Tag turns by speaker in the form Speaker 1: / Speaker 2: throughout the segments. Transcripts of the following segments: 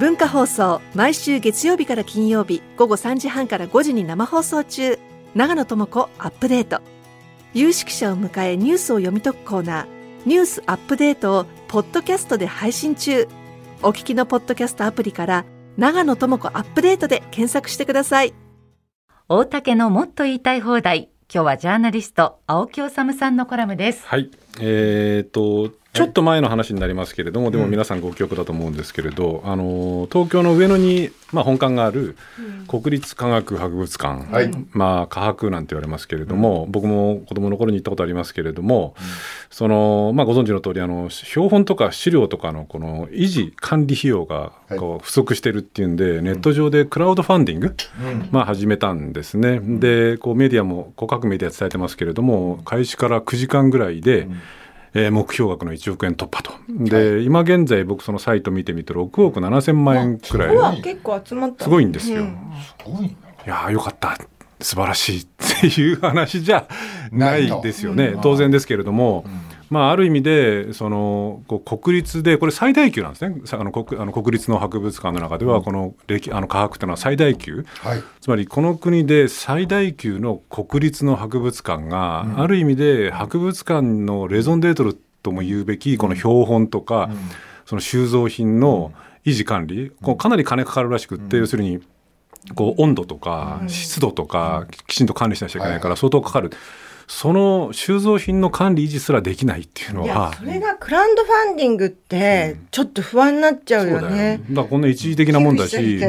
Speaker 1: 文化放送毎週月曜日から金曜日午後3時半から5時に生放送中。長野智子アップデート。有識者を迎えニュースを読み解くコーナー。ニュースアップデートをポッドキャストで配信中。お聞きのポッドキャストアプリから長野智子アップデートで検索してください。
Speaker 2: 大竹のもっと言いたい放題。今日はジャーナリスト青木治さんのコラムです。
Speaker 3: はい。えー、とちょっと前の話になりますけれども、でも皆さんご記憶だと思うんですけれど、あの東京の上野に、まあ、本館がある国立科学博物館、はい、まあ科博なんて言われますけれども、僕も子供の頃に行ったことありますけれども、そのまあ、ご存知の通りあり標本とか資料とかのこの維持管理費用がこう不足してるっていうんで、ネット上でクラウドファンディング、まあ、始めたんですね。でこうメディアも各メディア伝えてますけれども開始から9時間ぐらいで、えー、目標額の1億円突破と。で、はい、今現在僕そのサイト見てみて6億7千万円くら
Speaker 1: い。結構集まった。
Speaker 3: すごいんですよ。うん、すごいいやよかった。素晴らしいっていう話じゃないですよね。当然ですけれども。うんまあ、ある意味でそのこう国立でこれ最大級なんですね。あの国あの国立の博物館の中ではこの歴あの科学というのは最大級、はい、つまりこの国で最大級の国立の博物館が、うん、ある意味で博物館のレゾンデートルとも言うべきこの標本とか、うん、その収蔵品の維持管理、こうかなり金かかるらしくって、要するにこう温度とか湿度とかきちんと管理しなきゃいけないから相当かかる。その収蔵品の管理維持すらできないっていうのは
Speaker 1: それがクラウドファンディングってちょっと不安になっちゃうよね、
Speaker 3: うん、だからこんな一時的なもんだし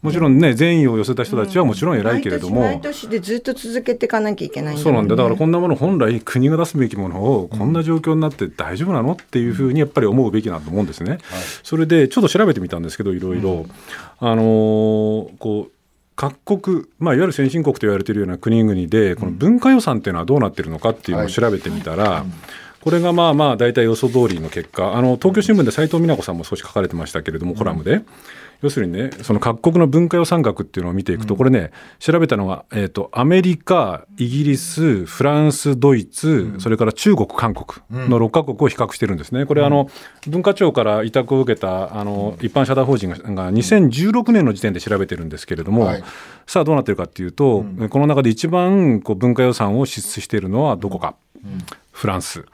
Speaker 3: もちろんね善意を寄せた人たちはもちろん偉いけれども、うん、
Speaker 1: 毎年でずっと続けていかなきゃいけないん
Speaker 3: だ、ね、そうなんだだからこんなもの本来国が出すべきものをこんな状況になって大丈夫なの？っていうふうにやっぱり思うべきなと思うんですね、はい、それでちょっと調べてみたんですけどいろいろ、あのー、こう各国、まあ、いわゆる先進国と言われているような国々でこの文化予算っていうのはどうなってるのかっていうのを調べてみたら、これがまあまあ大体予想通りの結果。あの東京新聞で斉藤美奈子さんも少し書かれてましたけれどもコラムで、要するにねその各国の文化予算額っていうのを見ていくと、これね調べたのが、えーと、アメリカイギリスフランスドイツ、それから中国韓国の6か国を比較してるんですね。これ、あの文化庁から委託を受けたあの一般社団法人が2016年の時点で調べてるんですけれども、はい、さあどうなってるかっていうと、この中で一番こう文化予算を支出しているのはどこか、フランス。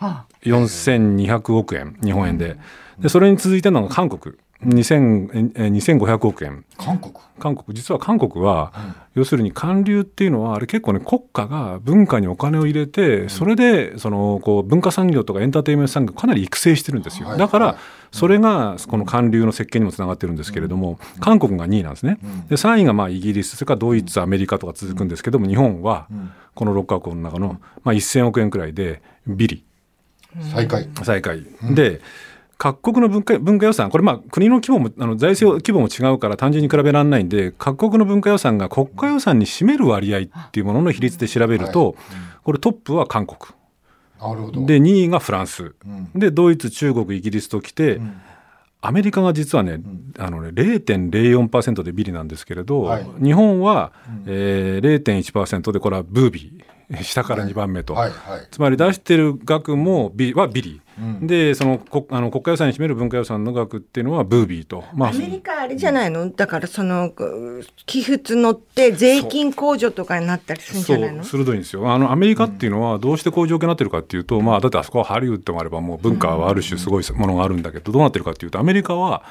Speaker 3: 4200億円日本円で。でそれに続いてるのが韓国2500億円。
Speaker 4: 韓国？
Speaker 3: 韓国。実は韓国は、うん、要するに韓流っていうのはあれ結構ね国家が文化にお金を入れて、うん、それでそのこう文化産業とかエンターテインメント産業かなり育成してるんですよ、はい、だから、はい、それがこの韓流の設計にもつながってるんですけれども、うん、韓国が2位なんですね、で3位がまあイギリスそれからドイツアメリカとか続くんですけども日本はこの6カ国の中の、まあ、1000億円くらいでビリ。
Speaker 4: 最下位
Speaker 3: 最下位、で各国の文化文化予算、これ、まあ、国の規模もあの財政規模も違うから単純に比べられないんで、各国の文化予算が国家予算に占める割合っていうものの比率で調べると、これ、トップは韓国。で2位がフランス、でドイツ、中国、イギリスときて、アメリカが実はね、あのね0.04%でビリなんですけれど、はい、日本は、えー、0.1%でこれはブービー。下から2番目と、はいはい。はい、つまり出してる額もビはビリ、うん、でそのこあの国家予算に占める文化予算の額っていうのはブービーと、
Speaker 1: まあ、アメリカあれじゃないの、うん、だからその寄付募って税金控除とかになったりするんじゃないの？
Speaker 3: 鋭いんですよ。あのアメリカっていうのはどうしてこういう状況になってるかっていうと、うん、まあだってあそこはハリウッドもあればもう文化はある種すごいものがあるんだけど、どうなってるかっていうとアメリカは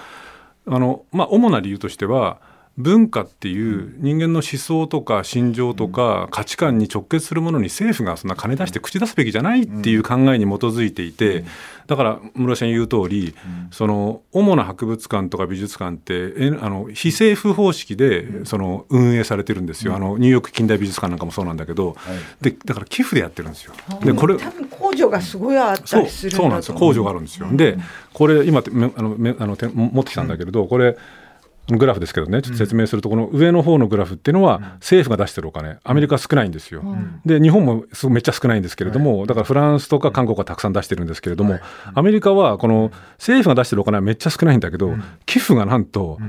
Speaker 3: あの、まあ、主な理由としては文化っていう人間の思想とか心情とか価値観に直結するものに政府がそんな金出して口出すべきじゃないっていう考えに基づいていてだから室さん言う通りその主な博物館とか美術館ってあの非政府方式でその運営されてるんですよ。あのニューヨーク近代美術館なんかもそうなんだけど。でだから寄付でやってるんですよ。で
Speaker 1: これ多分控除がすごいあったりする
Speaker 3: そうなんですよ控除があるんですよ。でこれ今あのあの持ってきたんだけれどこれグラフですけどね、ちょっと説明すると、この上の方のグラフっていうのは、政府が出してるお金、アメリカ少ないんですよ。で、日本もめっちゃ少ないんですけれども、だからフランスとか韓国はたくさん出してるんですけれども、アメリカはこの政府が出してるお金はめっちゃ少ないんだけど、寄付がなんと、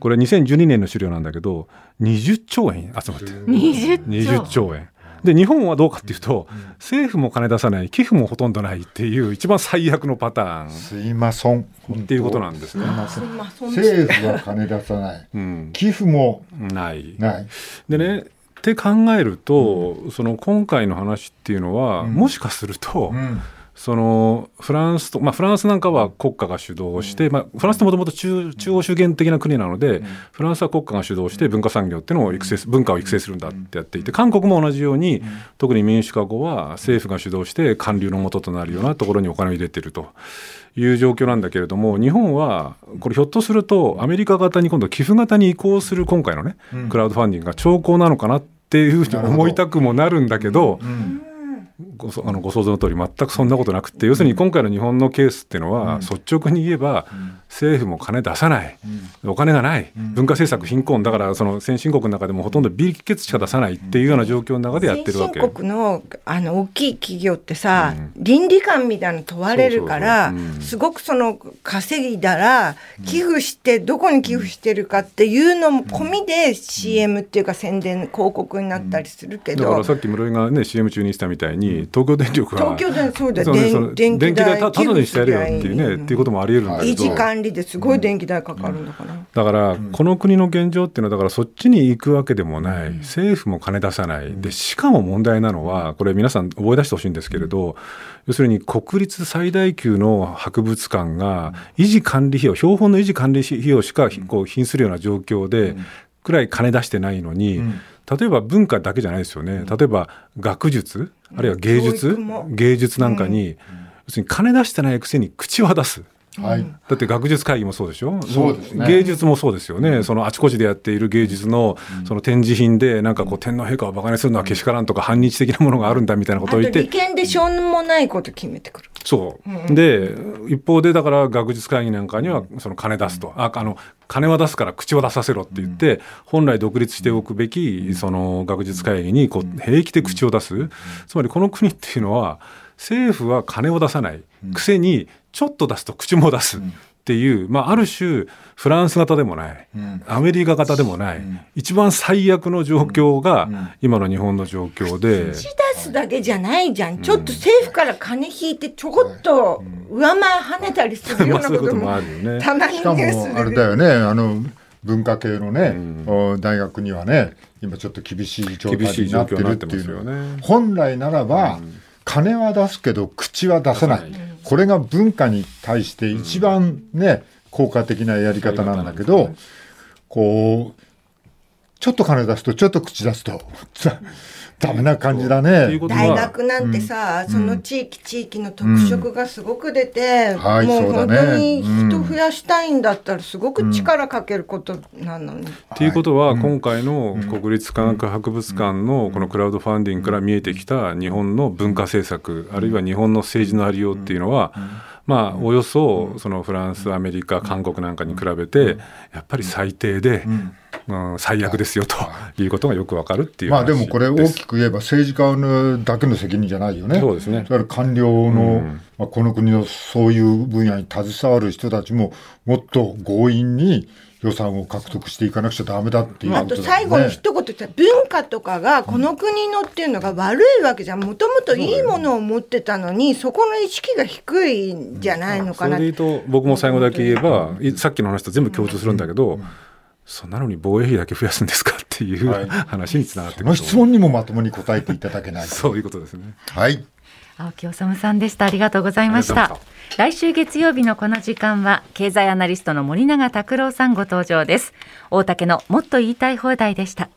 Speaker 3: これ2012年の資料なんだけど、20兆円集まってる。
Speaker 1: 20兆
Speaker 3: ,20 兆円。で日本はどうかっていうと、政府も金出さない寄付もほとんどないっていう一番最悪のパターン
Speaker 4: すいません。
Speaker 3: っていうことなんですね。
Speaker 4: 政府は金出さない、うん、寄付も
Speaker 3: ない。
Speaker 4: ない。
Speaker 3: でねって考えると、うん、その今回の話っていうのは、うん、もしかすると、そのフランスと、まあ、フランスなんかは国家が主導して、まあ、フランスってもともと中中央集権的な国なので、フランスは国家が主導して文化産業っていうのを育成文化を育成するんだってやっていて韓国も同じように特に民主化後は政府が主導して官流のもととなるようなところにお金を入れてると。いう状況なんだけれども日本はこれひょっとするとアメリカ型に今度寄付型に移行する今回のねクラウドファンディングが兆候なのかなっていうふうに思いたくもなるんだけど、ごあのご想像の通り全くそんなことなくて要するに今回の日本のケースっていうのは、率直に言えば、政府も金出さない、お金がない、文化政策貧困。だからその先進国の中でもほとんど微血しか出さないっていうような状況の中でやってるわけ。
Speaker 5: 先進国のあの大きい企業ってさ、倫理観みたいなの問われるからすごくその稼いだら寄付してどこに寄付してるかっていうのも込みで CM っていうか宣伝広告になったりするけど、
Speaker 3: だからさっき室井がね CM 中にしたみたいに東京電力は
Speaker 5: 東京電そうだ、
Speaker 3: ね、電気代ただにしてやるよっていうね、っていうこともあり得るんだけ
Speaker 5: ど。管理ですごい電気代かかるんだから、うん、
Speaker 3: だからこの国の現状っていうのはだからそっちに行くわけでもない、政府も金出さない。でしかも問題なのはこれ皆さん覚え出してほしいんですけれど要するに国立最大級の博物館が維持管理費用標本の維持管理費用しかこう貧するような状況でくらい金出してないのに、例えば文化だけじゃないですよね。例えば学術あるいは芸術芸術なんかに、要するに金出してないくせに口は出す。はい、だって学術会議もそうでしょ？そうです、ね、芸術もそうですよね、そのあちこちでやっている芸術のその展示品でなんかこう天皇陛下をバカにするのはけしからんとか反日的なものがあるんだみたいなことを言って。利
Speaker 5: 権でしょうもないこと決めてくる
Speaker 3: そう、うん、で一方でだから学術会議なんかにはその金出すと、ああの金は出すから口を出させろって言って、本来独立しておくべきその学術会議にこう平気で口を出す、つまりこの国っていうのは政府は金を出さないくせにちょっと出すと口も出す。っていう、まあ、ある種フランス型でもない、アメリカ型でもない、一番最悪の状況が今の日本の状況で。
Speaker 5: 口出すだけじゃないじゃん、ちょっと政府から金引いてちょこっと上前跳ねたりするようなこともあるよね。たまに
Speaker 4: しかもあれだよね。あの文化系のね、うん、大学にはね今ちょっと厳しい状態になってるっていう、ね、本来ならば、うん。金は出すけど口は出さない、これが文化に対して一番ね、効果的なやり方なんだけど、こうちょっと金出すとちょっと口出すとダメな感じだね。
Speaker 5: 大学なんてさ、うん、その地域地域の特色がすごく出て、うん。はい、もう本当に人増やしたいんだったらすごく力かけることなのに。
Speaker 3: っていうことは、今回の国立科学博物館のこのクラウドファンディングから見えてきた日本の文化政策あるいは日本の政治のありようっていうのは、まあ、およそそのフランスアメリカ韓国なんかに比べてやっぱり最低で、うん、最悪ですよとい。うことがよくわかるっていう
Speaker 4: まあでもこれ大きく言えば政治家のだけの責任じゃないよね。
Speaker 3: そうですね。
Speaker 4: だから官僚の、うん、まあ、この国のそういう分野に携わる人たちももっと強引に予算を獲得していかなくちゃだめだっていう、ね、
Speaker 5: あと最後の一言って文化とかがこの国のっていうのが悪いわけじゃんもともといいものを持ってたのにそこの意識が低いんじゃないのかな、
Speaker 3: それで言うと僕も最後だけ言えばさっきの話と全部共通するんだけど、そんなのに防衛費だけ増やすんですかっていう、はい、話につながってくる。
Speaker 4: 質問にもまともに答えていただけない。
Speaker 3: そういうことですね。
Speaker 4: はい。
Speaker 2: 青木治さんでした。ありがとうございました。来週月曜日のこの時間は経済アナリストの森永卓郎さんご登場です。大竹のもっと言いたい放題でした。